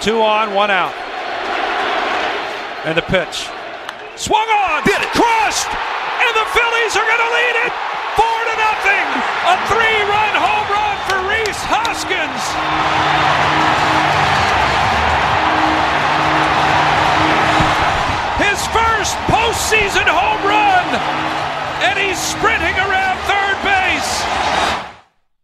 Two on, one out. And the pitch. Swung on! Did it! Crushed! And the Phillies are going to lead it! Four to nothing! A three-run home run for Rhys Hoskins! His first postseason home run! And he's sprinting around third base!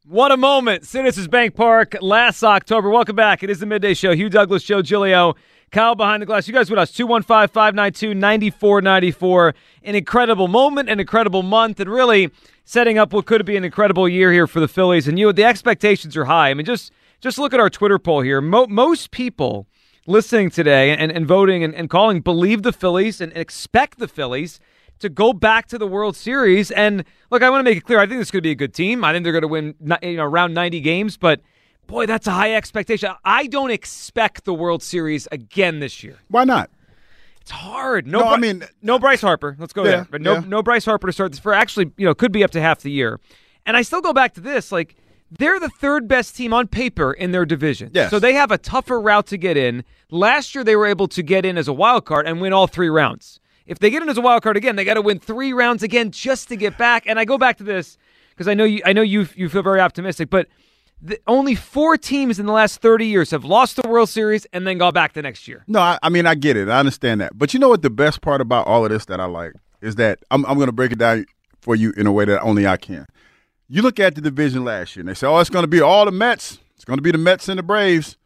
What a moment. Citizens Bank Park last October. Welcome back. It is the Midday Show. Hugh Douglas, Joe Giglio, Kyle behind the glass. You guys with us. 215 592 9494. An incredible moment, an incredible month, and really setting up what could be an incredible year here for the Phillies. And you, the expectations are high. I mean, just just look at our Twitter poll here. Mo- most people listening today and, and voting and, and calling believe the Phillies and expect the Phillies to go back to the World Series. And look, I want to make it clear. I think this could be a good team. I think they're going to win you know, around 90 games, but boy, that's a high expectation. I don't expect the World Series again this year. Why not? It's hard. No, No, I mean- no Bryce Harper. Let's go Yeah, there. But no, yeah. no Bryce Harper to start this for actually, you know, could be up to half the year. And I still go back to this, like they're the third best team on paper in their division. Yes. So they have a tougher route to get in. Last year they were able to get in as a wild card and win all three rounds. If they get in as a wild card again, they got to win three rounds again just to get back. And I go back to this because I know you, I know you, you feel very optimistic, but the, only four teams in the last 30 years have lost the World Series and then got back the next year. No, I, I mean I get it. I understand that. But you know what? The best part about all of this that I like is that I'm, I'm going to break it down for you in a way that only I can. You look at the division last year, and they say, "Oh, it's going to be all the Mets. It's going to be the Mets and the Braves,"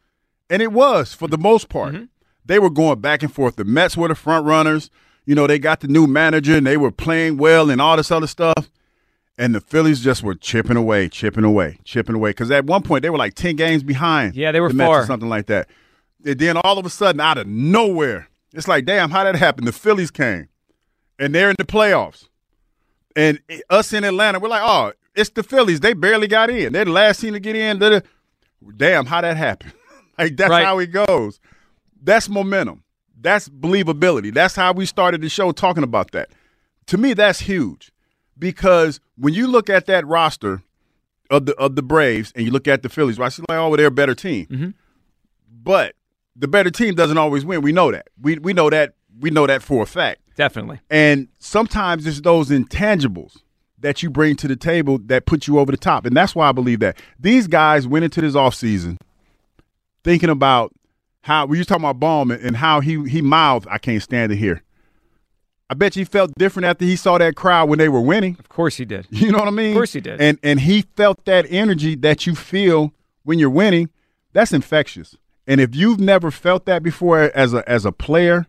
and it was for the most part. Mm-hmm. They were going back and forth. The Mets were the front runners. You know, they got the new manager, and they were playing well, and all this other stuff. And the Phillies just were chipping away, chipping away, chipping away. Because at one point they were like ten games behind. Yeah, they were the or something like that. And then all of a sudden, out of nowhere, it's like, damn, how that happened? The Phillies came, and they're in the playoffs. And us in Atlanta, we're like, oh, it's the Phillies. They barely got in. They're the last team to get in. Damn, how that happened? like that's Right. how it goes. That's momentum. That's believability. That's how we started the show talking about that. To me, that's huge because when you look at that roster of the of the Braves and you look at the Phillies, right? It's like, oh, they're a better team. Mm-hmm. But the better team doesn't always win. We know that. We we know that. We know that for a fact. Definitely. And sometimes it's those intangibles that you bring to the table that put you over the top. And that's why I believe that. These guys went into this offseason thinking about how we were talking about Bohm and, and how he he mouthed, I can't stand it here. I bet you he felt different after he saw that crowd when they were winning. Of course he did. You know what I mean? Of course he did. And and he felt that energy that you feel when you're winning. That's infectious. And if you've never felt that before as a as a player,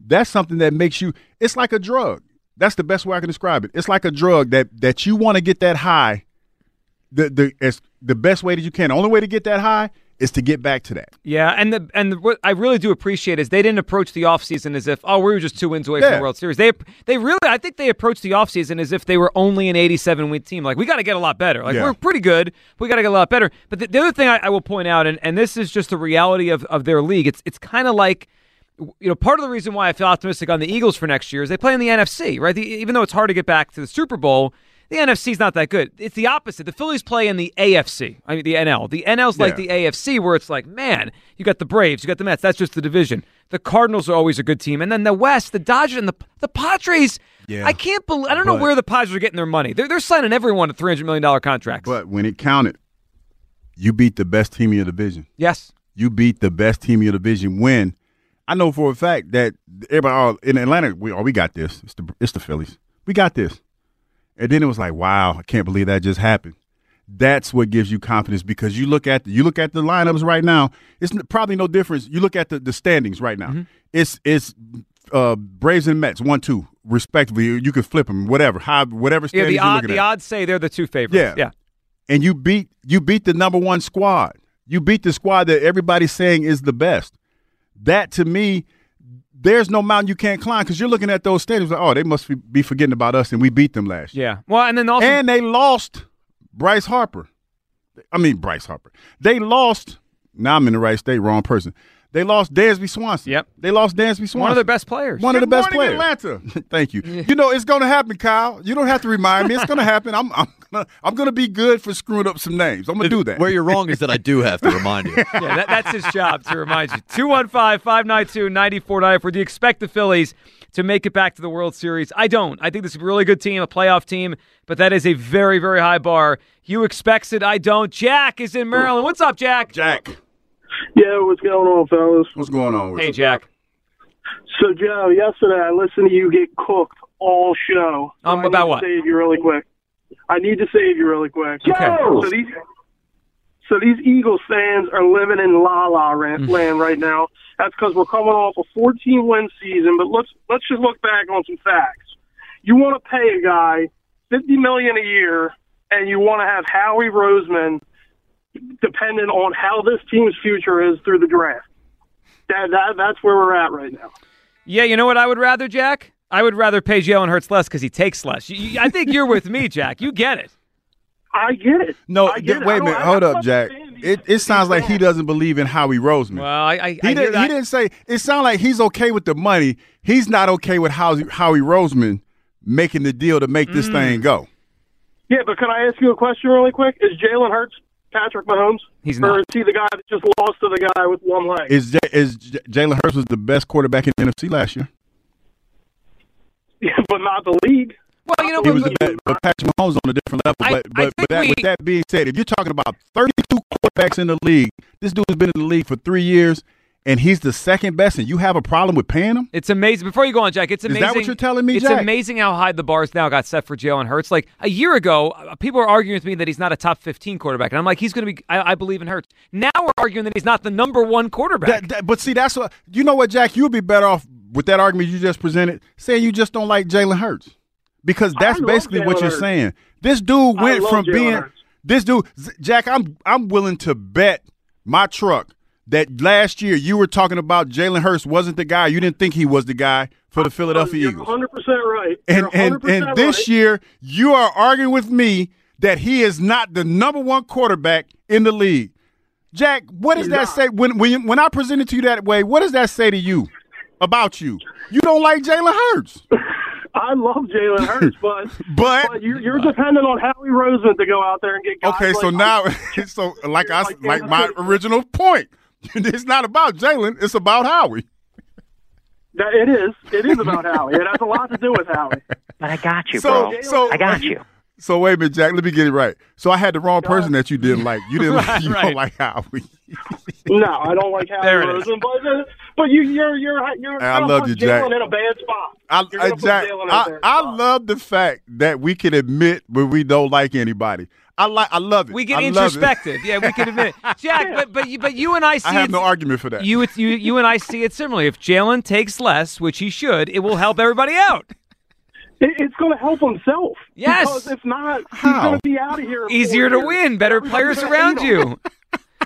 that's something that makes you it's like a drug. That's the best way I can describe it. It's like a drug that that you want to get that high. The the as the best way that you can. The only way to get that high is to get back to that. Yeah, and the and the, what I really do appreciate is they didn't approach the offseason as if oh we were just two wins away from the World Series. They they really I think they approached the offseason as if they were only an 87 win team. Like we got to get a lot better. Like Yeah. we're pretty good, but we got to get a lot better. But the, the other thing I, I will point out, and, and this is just the reality of, of their league. It's it's kind of like you know, part of the reason why I feel optimistic on the Eagles for next year is they play in the NFC, right? The, even though it's hard to get back to the Super Bowl, the NFC is not that good. It's the opposite. The Phillies play in the AFC, I mean the NL. The NL's like the AFC, where it's like, man, you got the Braves, you got the Mets. That's just the division. The Cardinals are always a good team, and then the West, the Dodgers, and the the Padres. Yeah. I can't believe. I don't know where the Padres are getting their money. They're they're signing everyone to three hundred million dollar contracts. But when it counted, you beat the best team in your division. yes, you beat the best team in your division when I know for a fact that everybody oh, in Atlanta, we oh we got this. It's the it's the Phillies. We got this. And then it was like, wow, I can't believe that just happened. That's what gives you confidence because you look at the, you look at the lineups right now. It's probably no difference. You look at the, the standings right now. Mm-hmm. It's it's uh, Braves and Mets one two respectively. You could flip them, whatever, how whatever standings yeah, the odd, the odds say they're the two favorites. Yeah, yeah. And you beat you beat the number one squad. You beat the squad that everybody's saying is the best. That to me, there's no mountain you can't climb because you're looking at those standings like, oh, they must be forgetting about us, and we beat them last year. Yeah. Well, and then also, and they lost Bryce Harper. I mean Bryce Harper. They lost. Now I'm in the right state. Wrong person. They lost Dansby Swanson. Yep. They lost Dansby Swanson. One of their best players. One Good of the best players. Atlanta. Thank you. You know, it's going to happen, Kyle. You don't have to remind me. It's going to happen. I'm, I'm gonna, I'm going to be good for screwing up some names. I'm going to do that. Where you're wrong is that I do have to remind you. yeah, that, that's his job to remind you. 215 592 9494. Do you expect the Phillies to make it back to the World Series? I don't. I think this is a really good team, a playoff team, but that is a very, very high bar. You expects it. I don't. Jack is in Maryland. What's up, Jack? Jack. Yeah, what's going on, fellas? What's going on? hey, Jack. So, Joe, yesterday I listened to you get cooked all show. So um, about what? Save you really quick. I need to save you really quick. Okay. So these, so these Eagles fans are living in la la Mm. land right now. That's because we're coming off a 14 win season. But let's let's just look back on some facts. You want to pay a guy 50 million a year, and you want to have Howie Roseman dependent on how this team's future is through the draft. That, that that's where we're at right now. Yeah, you know what I would rather, Jack? I would rather pay Jalen Hurts less because he takes less. You, you, I think you're with me, Jack. You get it. I get it. No, get wait it. a minute. Hold up, Jack. It, it sounds like he doesn't believe in Howie Roseman. Well, I, I, he, I did, he didn't say. It sounds like he's okay with the money. He's not okay with Howie, Howie Roseman making the deal to make this Mm. thing go. Yeah, but can I ask you a question really quick? Is Jalen Hurts Patrick Mahomes? He's Or not. is he the guy that just lost to the guy with one leg? Is J- is J- Jalen Hurts was the best quarterback in the NFC last year? Yeah, but not the league. Well, you know, He was but- the best, but Patrick Mahomes on a different level. I- But I but, but that, we- with that being said, if you're talking about 32 quarterbacks in the league, this dude has been in the league for three years, and he's the second best, and you have a problem with paying him? It's amazing. Before you go on, Jack, it's Is amazing. that what you're telling me, It's Jack? amazing how high the bars now got set for Jalen Hurts. Like a year ago, uh, people were arguing with me that he's not a top 15 quarterback, and I'm like, he's going to be. I, I believe in Hurts. Now we're arguing that he's not the number one quarterback. That- that- but see, that's what you know. What Jack, you'll be better off with that argument you just presented, saying you just don't like Jalen Hurts, because that's I love basically what you're Hurts. saying. This dude went from Jalen being Hurts. this dude, Jack. I'm I'm willing to bet my truck that last year you were talking about Jalen Hurts wasn't the guy. You didn't think he was the guy for the Philadelphia You're Eagles. 100 percent right. And You're and 100% and this right. year you are arguing with me that he is not the number one quarterback in the league. Jack, what does that not. say when when when I present it to you that way? What does that say to you about you? You don't like Jalen Hurts, I love Jalen Hurts, but but but you're, you're dependent on Howie Roseman to go out there and get guys okay. So now, so like I Like like my original point. It's not about Jalen. It's about Howie. That it is. It is about Howie. It has a lot to do with Howie. But I got you, So bro. so I got you. So wait a minute, Jack. Let me get it right. So I had the wrong person that you didn't like. You didn't. like, you right. don't like Howie. No, I don't like Howie There it is. Roseman, but uh, but you you're you're you're I love you, Jack. In a bad spot. I, You're I, Jack, Jalen in a I, bad I spot. love the fact that we can admit when we don't like anybody. I like. I love it. we get I introspective. Yeah, we can admit it. Jack, but but you, but you and I see I have it- no argument for that. You, it's- you, you and I see it similarly. If Jalen takes less, which he should, it will help everybody out. It, it's going to help himself. Yes. Because if not, How? he's going to be out of here. Easier to years. win, better Everybody's players around you.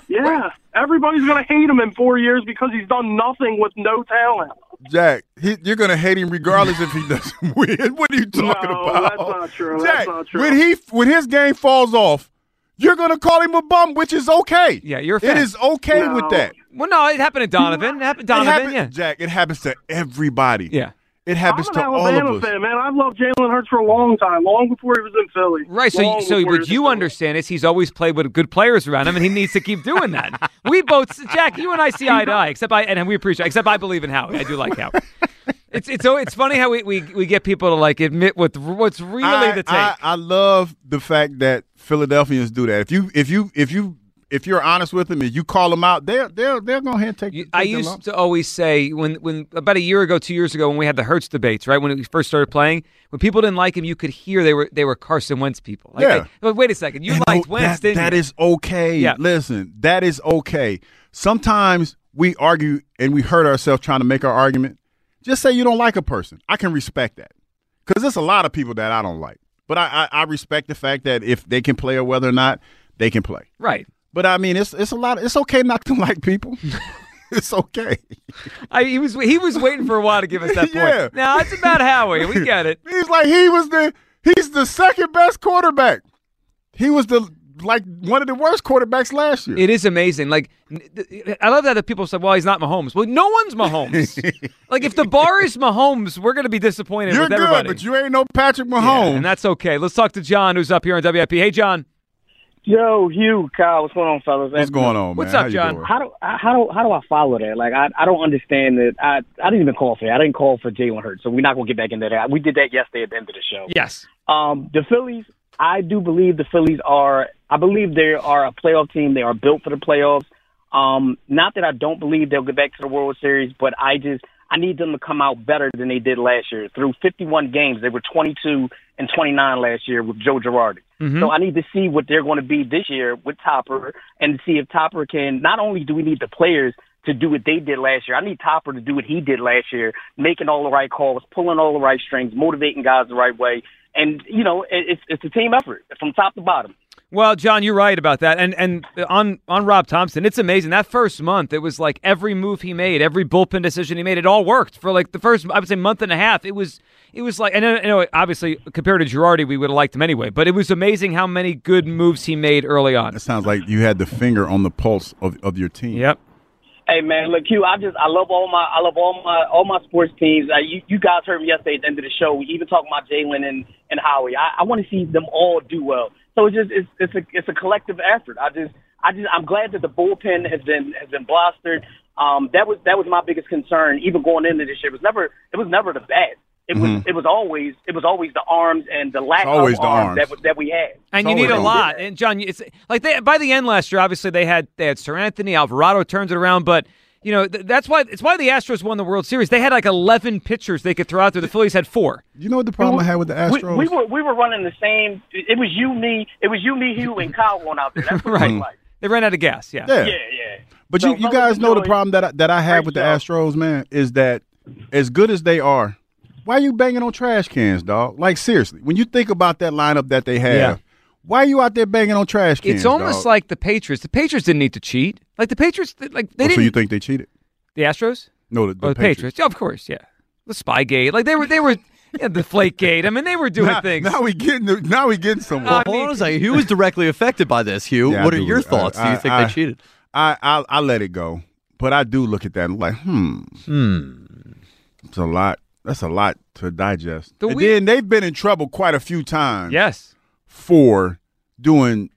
Yeah, everybody's going to hate him in four years because he's done nothing with no talent. Jack, he, you're gonna hate him regardless if he doesn't win. What are you talking No, about? that's not true. Jack, That's not true. when he when his game falls off, you're gonna call him a bum, which is okay. Yeah, you're a fan. is okay No. with that. Well, no, it happened to Donovan. It happened to It Donovan, happens, yeah. Jack. It happens to everybody. Yeah. It happens I'm an to all Alabama of us. fan, man. I've loved Jalen Hurts for a long time, long before he was in Philly. Right. So, Long so what you understand is he's always played with good players around him, and he needs to keep doing that. We both, Jack, you and I see eye to eye. Except I, and we appreciate. Except I believe in Howie. I do like Howie. It's it's so it's funny how we, we, we get people to like admit what what's really I, the take. I, I love the fact that Philadelphians do that. If you if you if you if you're honest with them and you call them out, they're they're they're going to and take. You- take I used lumps. to always say when when about a year ago, two years ago, when we had the Hurts debates, right when we first started playing, when people didn't like him, you could hear they were they were Carson Wentz people. Like, Yeah. like, wait a second, you And liked no, Wentz, that, that is okay. Yeah. Listen, that is okay. Sometimes we argue and we hurt ourselves trying to make our argument. Just say you don't like a person. I can respect that because there's a lot of people that I don't like. But I, I, I respect the fact that if they can play or whether or not they can play. right. But I mean, it's it's a lot. It's okay not to like people. it's okay. I, he was he was waiting for a while to give us that point. Yeah. Now it's about Howie. We get it. He's like he was the he's the second best quarterback. He was the like one of the worst quarterbacks last year. It is amazing. Like I love that that people say, "Well, he's not Mahomes." Well, no one's Mahomes. like if the bar is Mahomes, we're going to be disappointed You're with good, everybody. but you ain't no Patrick Yeah, Mahomes. and that's okay. Let's talk to John, who's up here on WIP. Hey, John. Yo, Hugh, Kyle, what's going on, fellas? What's going on, man? What's up, How John? How do how do how do I follow that? Like, I I don't understand that. I I didn't even call for that. I didn't call for Jalen Hurts, so we're not gonna get back into that. We did that yesterday at the end of the show. Yes. Um, the Phillies, I do believe the Phillies are. I believe they are a playoff team. They are built for the playoffs. Um, not that I don't believe they'll get back to the World Series, but I just I need them to come out better than they did last year. Through 51 games, they were 22 and 29 last year with Joe Girardi. So mm-hmm. I need to see what they're going to be this year with Topper and see if Topper can. Not only do we need the players to do what they did last year, I need Topper to do what he did last year, making all the right calls, pulling all the right strings, motivating guys the right way. And you know, it, it's it's a team effort from top to bottom. Well, John, you're right about that. And and on on Rob Thomson, it's amazing. That first month, it was like every move he made, every bullpen decision he made, it all worked for like the first I would say month and a half. It was it was like and uh, I know obviously compared to Girardi, we would have liked him anyway, but it was amazing how many good moves he made early on. It sounds like you had the finger on the pulse of, of your team. Yep. Hey man, look, Hugh. I just I love all my I love all my all my sports teams. Uh, you you guys heard me yesterday at the end of the show. We even talking about Jalen and and Howie. I, I want to see them all do well. So it's just it's it's a it's a collective effort. I just I just I'm glad that the bullpen has been has been blustered. Um, that was that was my biggest concern. Even going into this year, it was never it was never the bat. It was mm-hmm. it was always it was always the arms and the lack always of the arms, arms. that that we had. And you need a lot. And John, it's like they by the end last year, obviously they had they had Seranthony Alvarado turns it around, but you know th- that's why it's why the Astros won the World Series. They had like eleven pitchers they could throw out there. The Phillies had four. You know what the problem I had with the Astros? we were we were running the same. It was you, me. It was you, me, Hugh, and Kyle going out there. That's what it Right. was like. They ran out of gas. Yeah. yeah. Yeah, yeah. But So, you, you guys know the problem that I, that I have with the show. Astros, man, is that as good as they are, why are you banging on trash cans, dog? Like seriously, when you think about that lineup that they have, Yeah. why are you out there banging on trash cans? It's almost dog? like the Patriots. The Patriots didn't need to cheat. Like the Patriots, like they Oh, didn't. So you think they cheated? the Astros No, the, the, or the Patriots? Yeah, of course. Yeah. The Spygate. Like they were. They were. Yeah, the Flakegate. I mean, they were doing Now, things. now we getting the- now we getting somewhere. I Hold mean- on a second. Who was directly affected by this, Hugh? Yeah, I what are do. your thoughts? I- do you think I- they cheated? I, I I let it go, but I do look at that and like, hmm, Hmm. it's a lot. That's a lot to digest. The and we- then they've been in trouble quite a few times yes. for doing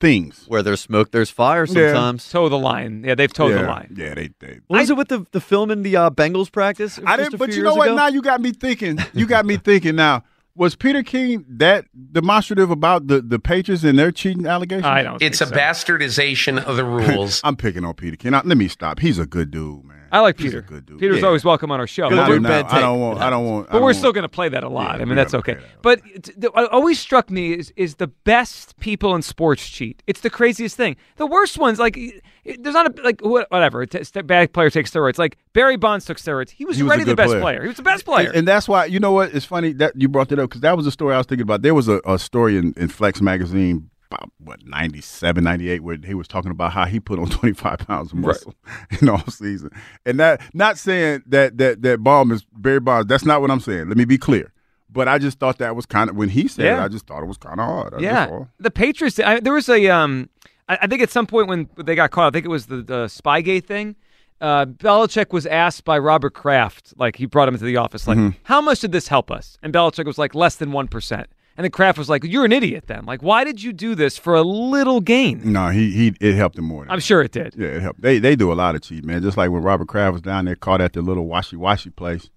things. Where there's smoke, there's fire Yeah. sometimes. Toe the line. Yeah, they've toed yeah, the line. Yeah, they they. What was it with the, the film in the uh, Bengals practice? I didn't, but you know what? ago? Now you got me thinking. You got me thinking. Now was Peter King that demonstrative about the the Patriots and their cheating allegations? I don't. It's a so. bastardization of the rules. I'm picking on Peter King. Now, let me stop. He's a good dude, man. I like He's Peter. a good dude. Peter's Yeah. always welcome on our show. Good I But dude. don't, bad I don't want. I don't want. I But we're don't still going to play that a lot. I we mean, that's gotta okay. play that. But what always struck me is is the best people in sports cheat. It's the craziest thing. The worst ones, like there's not a like wha- whatever. T- st- bad player takes steroids. Like Barry Bonds took steroids. He was He was already the good best player. player. He was the best player. And, and that's why you know what? It's funny that you brought that up because that was a story I was thinking about. There was a, a story in, in Flex magazine about what 97, 98, where he was talking about how he put on twenty five pounds of muscle in all season. And that not saying that that that Bohm is Barry Bonds. That's not what I'm saying. Let me be clear. But I just thought that was kind of when he said it. I just thought it was kind of hard. Yeah, the Patriots. I, there was a um, I, I think at some point when they got caught, I think it was the the Spygate thing. Uh, Belichick was asked by Robert Kraft, like he brought him into the office, like, Mm-hmm. how much did this help us? And Belichick was like, less than one percent. And then Kraft was like, "You're an idiot, then. Like, why did you do this for a little gain?" No, he he it helped him more. Than I'm that. sure it did. Yeah, it helped. They they do a lot of cheat, man. Just like when Robert Kraft was down there, caught at the little washy washy place,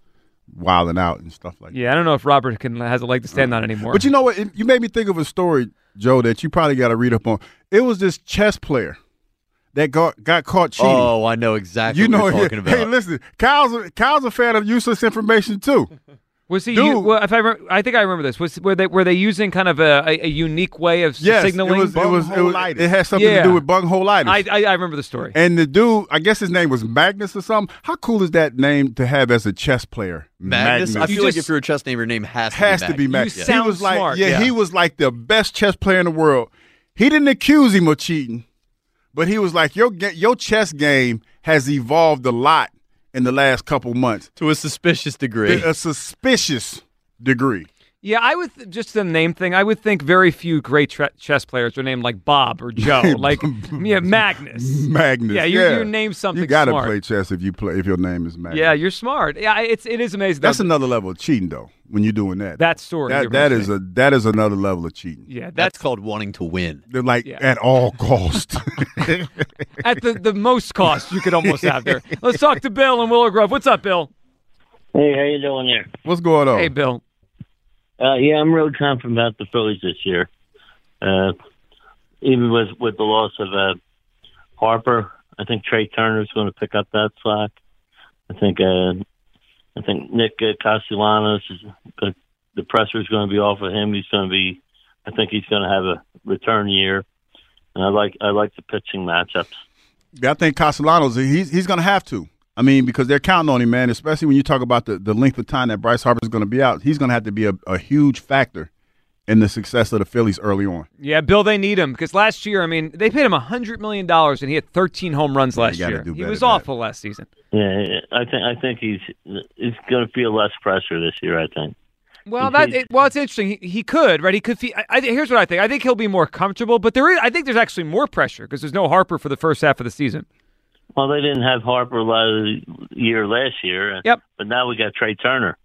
wilding out and stuff like that. Yeah, I don't know if Robert can has a leg to stand uh, on anymore. But you know what? It- you made me think of a story Joe, that you probably got to read up on. It was this chess player that got got caught cheating. Oh, I know exactly you know what you're talking about. Hey, listen, Kyle's a, Kyle's a fan of useless information too. Was he? Dude. u- well, if I, re- I think I remember this. Was were they were they using kind of a, a, a unique way of s- Yes, signaling? it was. It was. It, was, it had something Yeah. to do with bungholitis. I, I I remember the story. and the dude, I guess his name was Magnus or something. How cool is that name to have as a chess player? Magnus? I You feel like just- if you're a chess name, your name has to has be to be Magnus. Magnus. You he sound was like, smart, yeah, yeah. he was like the best chess player in the world. He didn't accuse him of cheating, but he was like, your your chess game has evolved a lot in the last couple months, To a suspicious degree. a suspicious degree. Yeah, I would th- just the name thing. I would think very few great tre- chess players are named like Bob or Joe, like yeah, Magnus. Magnus. Yeah, you you name something You got to smart. play chess if you play if your name is Magnus. Yeah, you're smart. Yeah, it's it is amazing. that's though. another level of cheating, though. When you're doing that, that story. that that is a that is another level of cheating. yeah. That's That's called wanting to win. They're like Yeah. at all cost. at the the most cost you could almost have there. Let's talk to Bill in Willow Grove. What's up, Bill? Hey, how you doing there? What's going on? Hey, Bill. Uh, yeah, I'm real confident about the Phillies this year. Uh, even with with the loss of uh, Harper, I think Trea Turner's going to pick up that slack. I think uh, I think Nick uh, Castellanos is uh, the pressure's going to be off of him. He's going to be. I think he's going to have a return year, and I like I like the pitching matchups. Yeah, I think Castellanos he's he's going to have to. I mean, because they're counting on him, man. Especially when you talk about the, the length of time that Bryce Harper's going to be out, he's going to have to be a, a huge factor in the success of the Phillies early on. Yeah, Bill, they need him because last year, I mean, they paid him hundred million dollars and he had 13 home runs last year. He was than that. awful last season. Yeah, I think I think he's he's going to feel less pressure this year. I think. Well, that it, well, it's interesting. He, he could, right? He could. Fe- I, I, here's what I think. I think he'll be more comfortable, but there is. I think there's actually more pressure because there's no Harper for the first half of the season. Well, they didn't have Harper la- year last year. Yep. But now we got Trea Turner.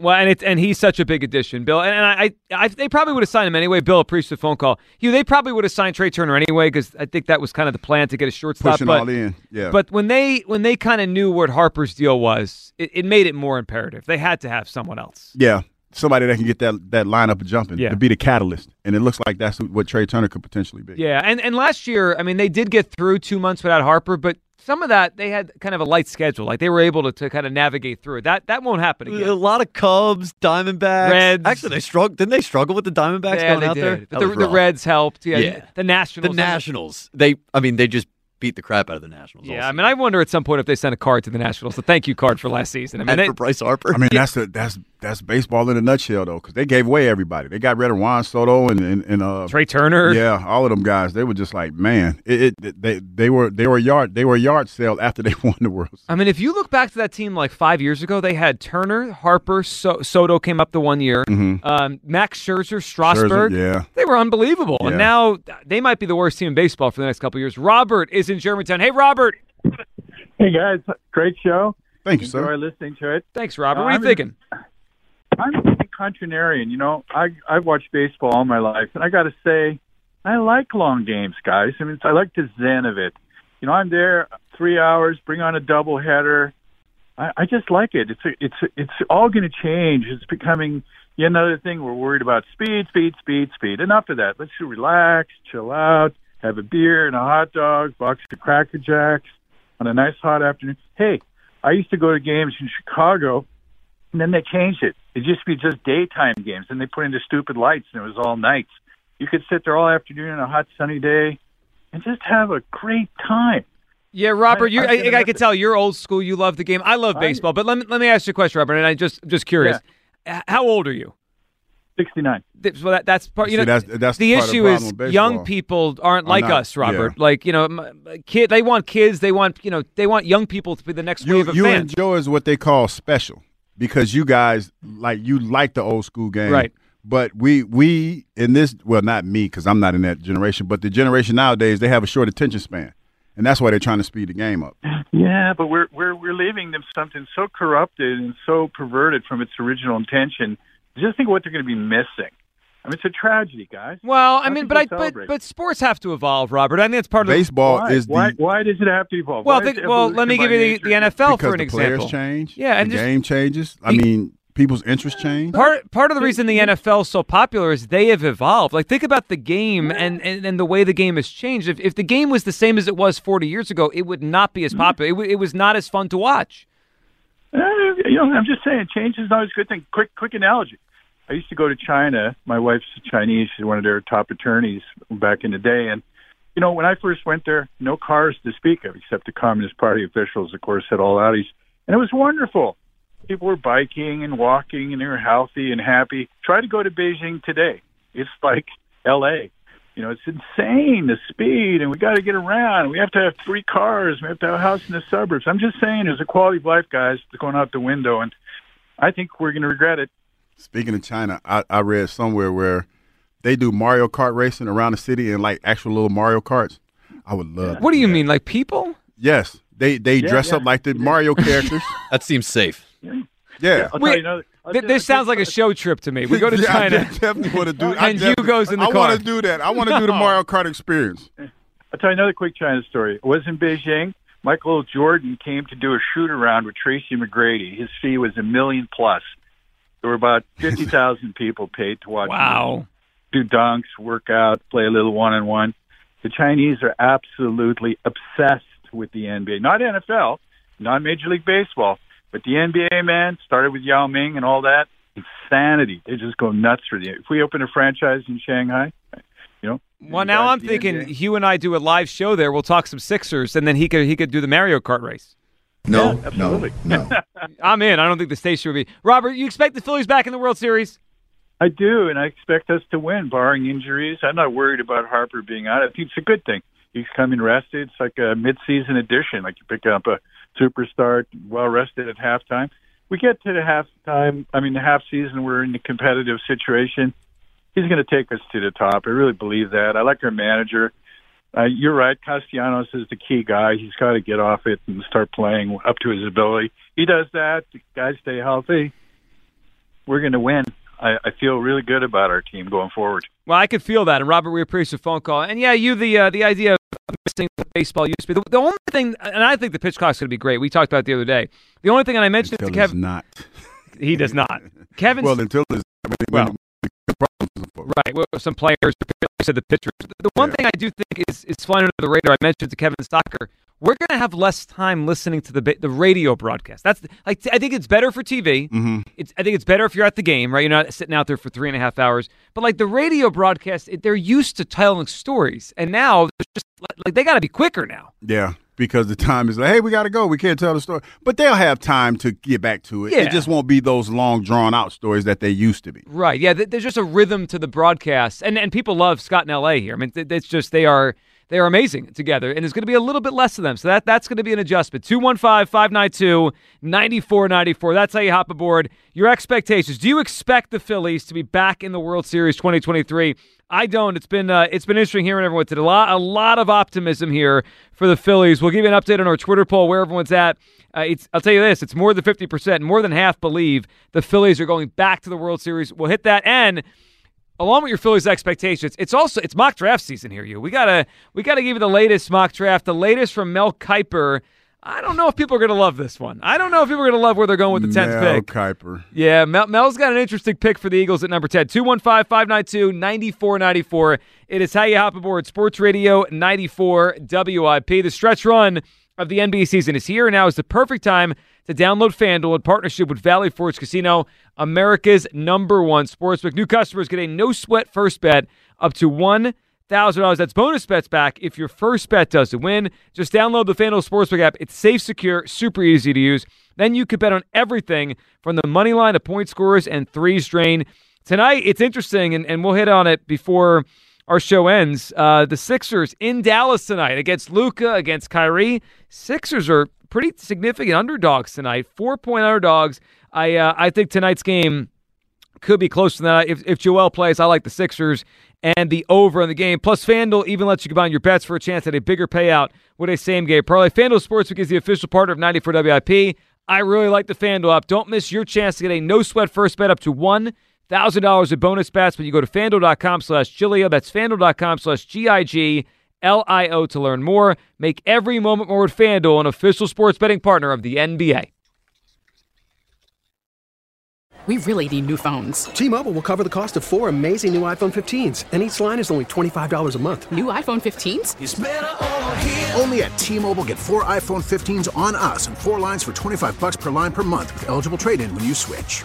Well, and it's and he's such a big addition, Bill. And, and I, I, they probably would have signed him anyway. Bill appreciates the phone call. You, they probably would have signed Trey Turner anyway because I think that was kind of the plan to get a shortstop. Pushing but, all in. Yeah. But when they when they kind of knew what Harper's deal was, it, it made it more imperative. They had to have someone else. yeah, somebody that can get that that lineup jumping Yeah. to be the catalyst, and it looks like that's what Trea Turner could potentially be. Yeah, and and last year, I mean, they did get through two months without Harper, but some of that they had kind of a light schedule. Like they were able to, to kind of navigate through it. That that won't happen again. A lot of Cubs, Diamondbacks. Reds. Actually, they struggled. Didn't they struggle with the Diamondbacks yeah, going they out did. there? But the, the. Reds helped. Yeah, Yeah. the Nationals. The Nationals. They. I mean, they just beat the crap out of the Nationals. Yeah, all I mean, I wonder at some point if they sent a card to the Nationals, a thank you card for last season. I mean, and they, for Bryce Harper. I mean, that's a, that's that's baseball in a nutshell, though, because they gave away everybody. They got rid of Juan Soto and and, and uh, Trea Turner. Yeah, all of them guys. They were just like, man, it, it they they were they were yard they were yard sale after they won the World. Series. I mean, if you look back to that team like five years ago, they had Turner, Harper, so- Soto came up the one year, um, Max Scherzer, Strasburg. Mm-hmm. Scherzer, yeah. They were unbelievable. And now they might be the worst team in baseball for the next couple of years. Robert is in Germantown. Hey, Robert. Hey guys, great show. Thank you, Enjoy sir. listening to it. Thanks, Robert. Uh, what are you I'm thinking? I'm a contrarian. You know, I I've watched baseball all my life, and I got to say, I like long games, guys. I mean, I like the zen of it. You know, I'm there three hours, bring on a doubleheader. I, I just like it. It's a, it's it's all going to change. It's becoming yet another thing. We're worried about speed, speed, speed, speed. Enough of that. Let's just relax, chill out, have a beer and a hot dog, box of Cracker Jacks on a nice hot afternoon. Hey, I used to go to games in Chicago, and then they changed it. It used to be just daytime games, and they put in the stupid lights, and it was all nights. You could sit there all afternoon on a hot sunny day and just have a great time. Yeah, Robert, I- you I I, can I, can tell you're old school. You love the game. I love I- baseball, but let me let me ask you a question, Robert. And I just just curious, H- how old are you? Sixty nine. Th- So that, that's part. You See, know, that's- that's the part the issue problem is young people aren't Are like not- us, Robert. yeah. Like you know, kid, they want kids. They want you know, they want young people to be the next You wave of you fans. and Joe is what they call special because you guys like you like the old school game, Right. But we we in this well not me because I'm not in that generation, but the generation nowadays they have a short attention span, and that's why they're trying to speed the game up. Yeah, but we're we're we're leaving them something so corrupted and so perverted from its original intention. Just think what they're going to be missing. I mean, it's a tragedy, guys. Well, I How mean, but I but, but sports have to evolve, Robert. I think that's part of Baseball why? is the why, why does it have to evolve? Well, Why think, is well, let me give you the, the NFL because for an the example. players change. Yeah, and the just- game changes. I You- mean, people's interest change. Part part of the reason the NFL is so popular is they have evolved. Like think about the game and, and, and the way the game has changed. If if the game was the same as it was 40 years ago, it would not be as Mm-hmm. popular. It, w- it was not as fun to watch. Uh, you know, I'm just saying, change is always a good thing. Quick, quick analogy. I used to go to China. My wife's Chinese. She's one of their top attorneys back in the day. And, you know, when I first went there, no cars to speak of, except the Communist Party officials, of course, had all Audis. And it was wonderful. People were biking and walking, and they were healthy and happy. Try to go to Beijing today. It's like L.A. You know, it's insane the speed, and we got to get around. We have to have three cars. We have to have a house in the suburbs. I'm just saying, there's a quality of life, guys, that's going out the window, and I think we're going to regret it. Speaking of China, I, I read somewhere where they do Mario Kart racing around the city in like actual little Mario Karts. I would love. What do you mean, like people? Yes, they they Yeah, dress yeah. up like the Mario characters. that seems safe. Yeah, I'll Wait, tell you another. I'll Th- tell- this sounds like a show trip to me. We go to Yeah, I China. de- definitely want to do. And definitely- Hugh goes in the I car. want to do that. I want to do the Mario Kart experience. I'll tell you another quick China story. It was in Beijing. Michael Jordan came to do a shoot around with Tracy McGrady. His fee was a million plus. There were about 50,000 people paid to watch Wow. him do dunks, work out, play a little one on one. The Chinese are absolutely obsessed with the NBA. Not NFL, not Major League Baseball, but the NBA, man, started with Yao Ming and all that. Insanity. They just go nuts for the If we open a franchise in Shanghai, you know, Well, now I'm thinking NBA. Hugh and I do a live show there. We'll talk some Sixers, and then he could he could do the Mario Kart race. No, absolutely. no, no. I'm in. I don't think the station would be. Robert, you expect the Phillies back in the World Series? I do, and I expect us to win, barring injuries. I'm not worried about Harper being out. I think it's a good thing. He's coming rested. It's like a mid-season addition. Like you pick up a superstar, well rested at halftime. We get to the halftime. I mean, the half season. We're in a competitive situation. He's going to take us to the top. I really believe that. I like our manager. Uh, you're right. Castellanos is the key guy. He's got to get off it and start playing up to his ability. He does that. The guys stay healthy. We're going to win. I, I feel really good about our team going forward. Well, I could feel that. And Robert, we appreciate your phone call. And yeah, you the uh, the idea of missing what baseball used to be. The, the only thing, and I think the pitch clock's going to be great. We talked about it the other day. The only thing, and I mentioned it Until to Kevin, not. he does not. Kevin, Well, until it's Well, right. Well, some players said the pitchers. The- one thing I do think is is flying under the radar. I mentioned to Kevin Stocker. We're going to have less time listening to the the radio broadcast. That's like I think it's better for TV. Mhm. It's I think it's better if you're at the game, right? You're not sitting out there for three and a half hours. But like the radio broadcast, it, they're used to telling stories, and now just like they got to be quicker now. Yeah, because the time is like, hey, we got to go. We can't tell the story, but they'll have time to get back to it. Yeah. It just won't be those long, drawn out stories that they used to be. Right. Yeah. th- There's just a rhythm to the broadcast, and and people love Scott in L.A. here. I mean, th- it's just they are they are amazing together, and there's going to be a little bit less of them. So that that's going to be an adjustment. 215-592-9494. That's how you hop aboard. Your expectations. Do you expect the Phillies to be back in the World Series 2023? I don't. It's been uh, it's been interesting hearing everyone today. A lot, a lot of optimism here for the Phillies. We'll give you an update on our Twitter poll where everyone's at. Uh, I'll tell you this: it's more than fifty percent. More than half believe the Phillies are going back to the World Series. We'll hit that and along with your Phillies expectations, it's also it's mock draft season here. You we gotta we gotta give you the latest mock draft, the latest from Mel Kiper. I don't know if people are gonna love this one. I don't know if people are gonna love where they're going with the tenth Mel pick. Kiper. Yeah, Mel, Mel's got an interesting pick for the Eagles at number 10. 215 592 9494. It is how you hop aboard Sports Radio 94 WIP. The stretch run of the NBA season is here. And now is the perfect time to download FanDuel in partnership with Valley Forge Casino, America's number one sportsbook. New customers get a no sweat first bet up to one thousand dollars. That's bonus bets back if your first bet doesn't win. Just download the FanDuel Sportsbook app. It's safe, secure, super easy to use. Then you can bet on everything from the money line to point scorers and threes drain. Tonight, it's interesting, and, and we'll hit on it before our show ends. Uh, the Sixers in Dallas tonight against Luka, against Kyrie. Sixers are pretty significant underdogs tonight, four point underdogs. I uh, I think tonight's game could be close to that. If, if Joel plays, I like the Sixers and the over in the game. Plus, FanDuel even lets you combine your bets for a chance at a bigger payout with a same game parlay. FanDuel Sportsbook is the official partner of 94 WIP. I really like the FanDuel app. Don't miss your chance to get a no sweat first bet up to $1,000 in bonus bets when you go to fanduel.com slash Giglio. That's fanduel.com slash G I G L I O to learn more. Make every moment more with FanDuel, an official sports betting partner of the NBA. we really need new phones. T-Mobile will cover the cost of four amazing new iPhone 15s, and each line is only $25 a month. New iPhone 15s? Only at T-Mobile get four iPhone 15s on us and four lines for 25 bucks per line per month with eligible trade-in when you switch.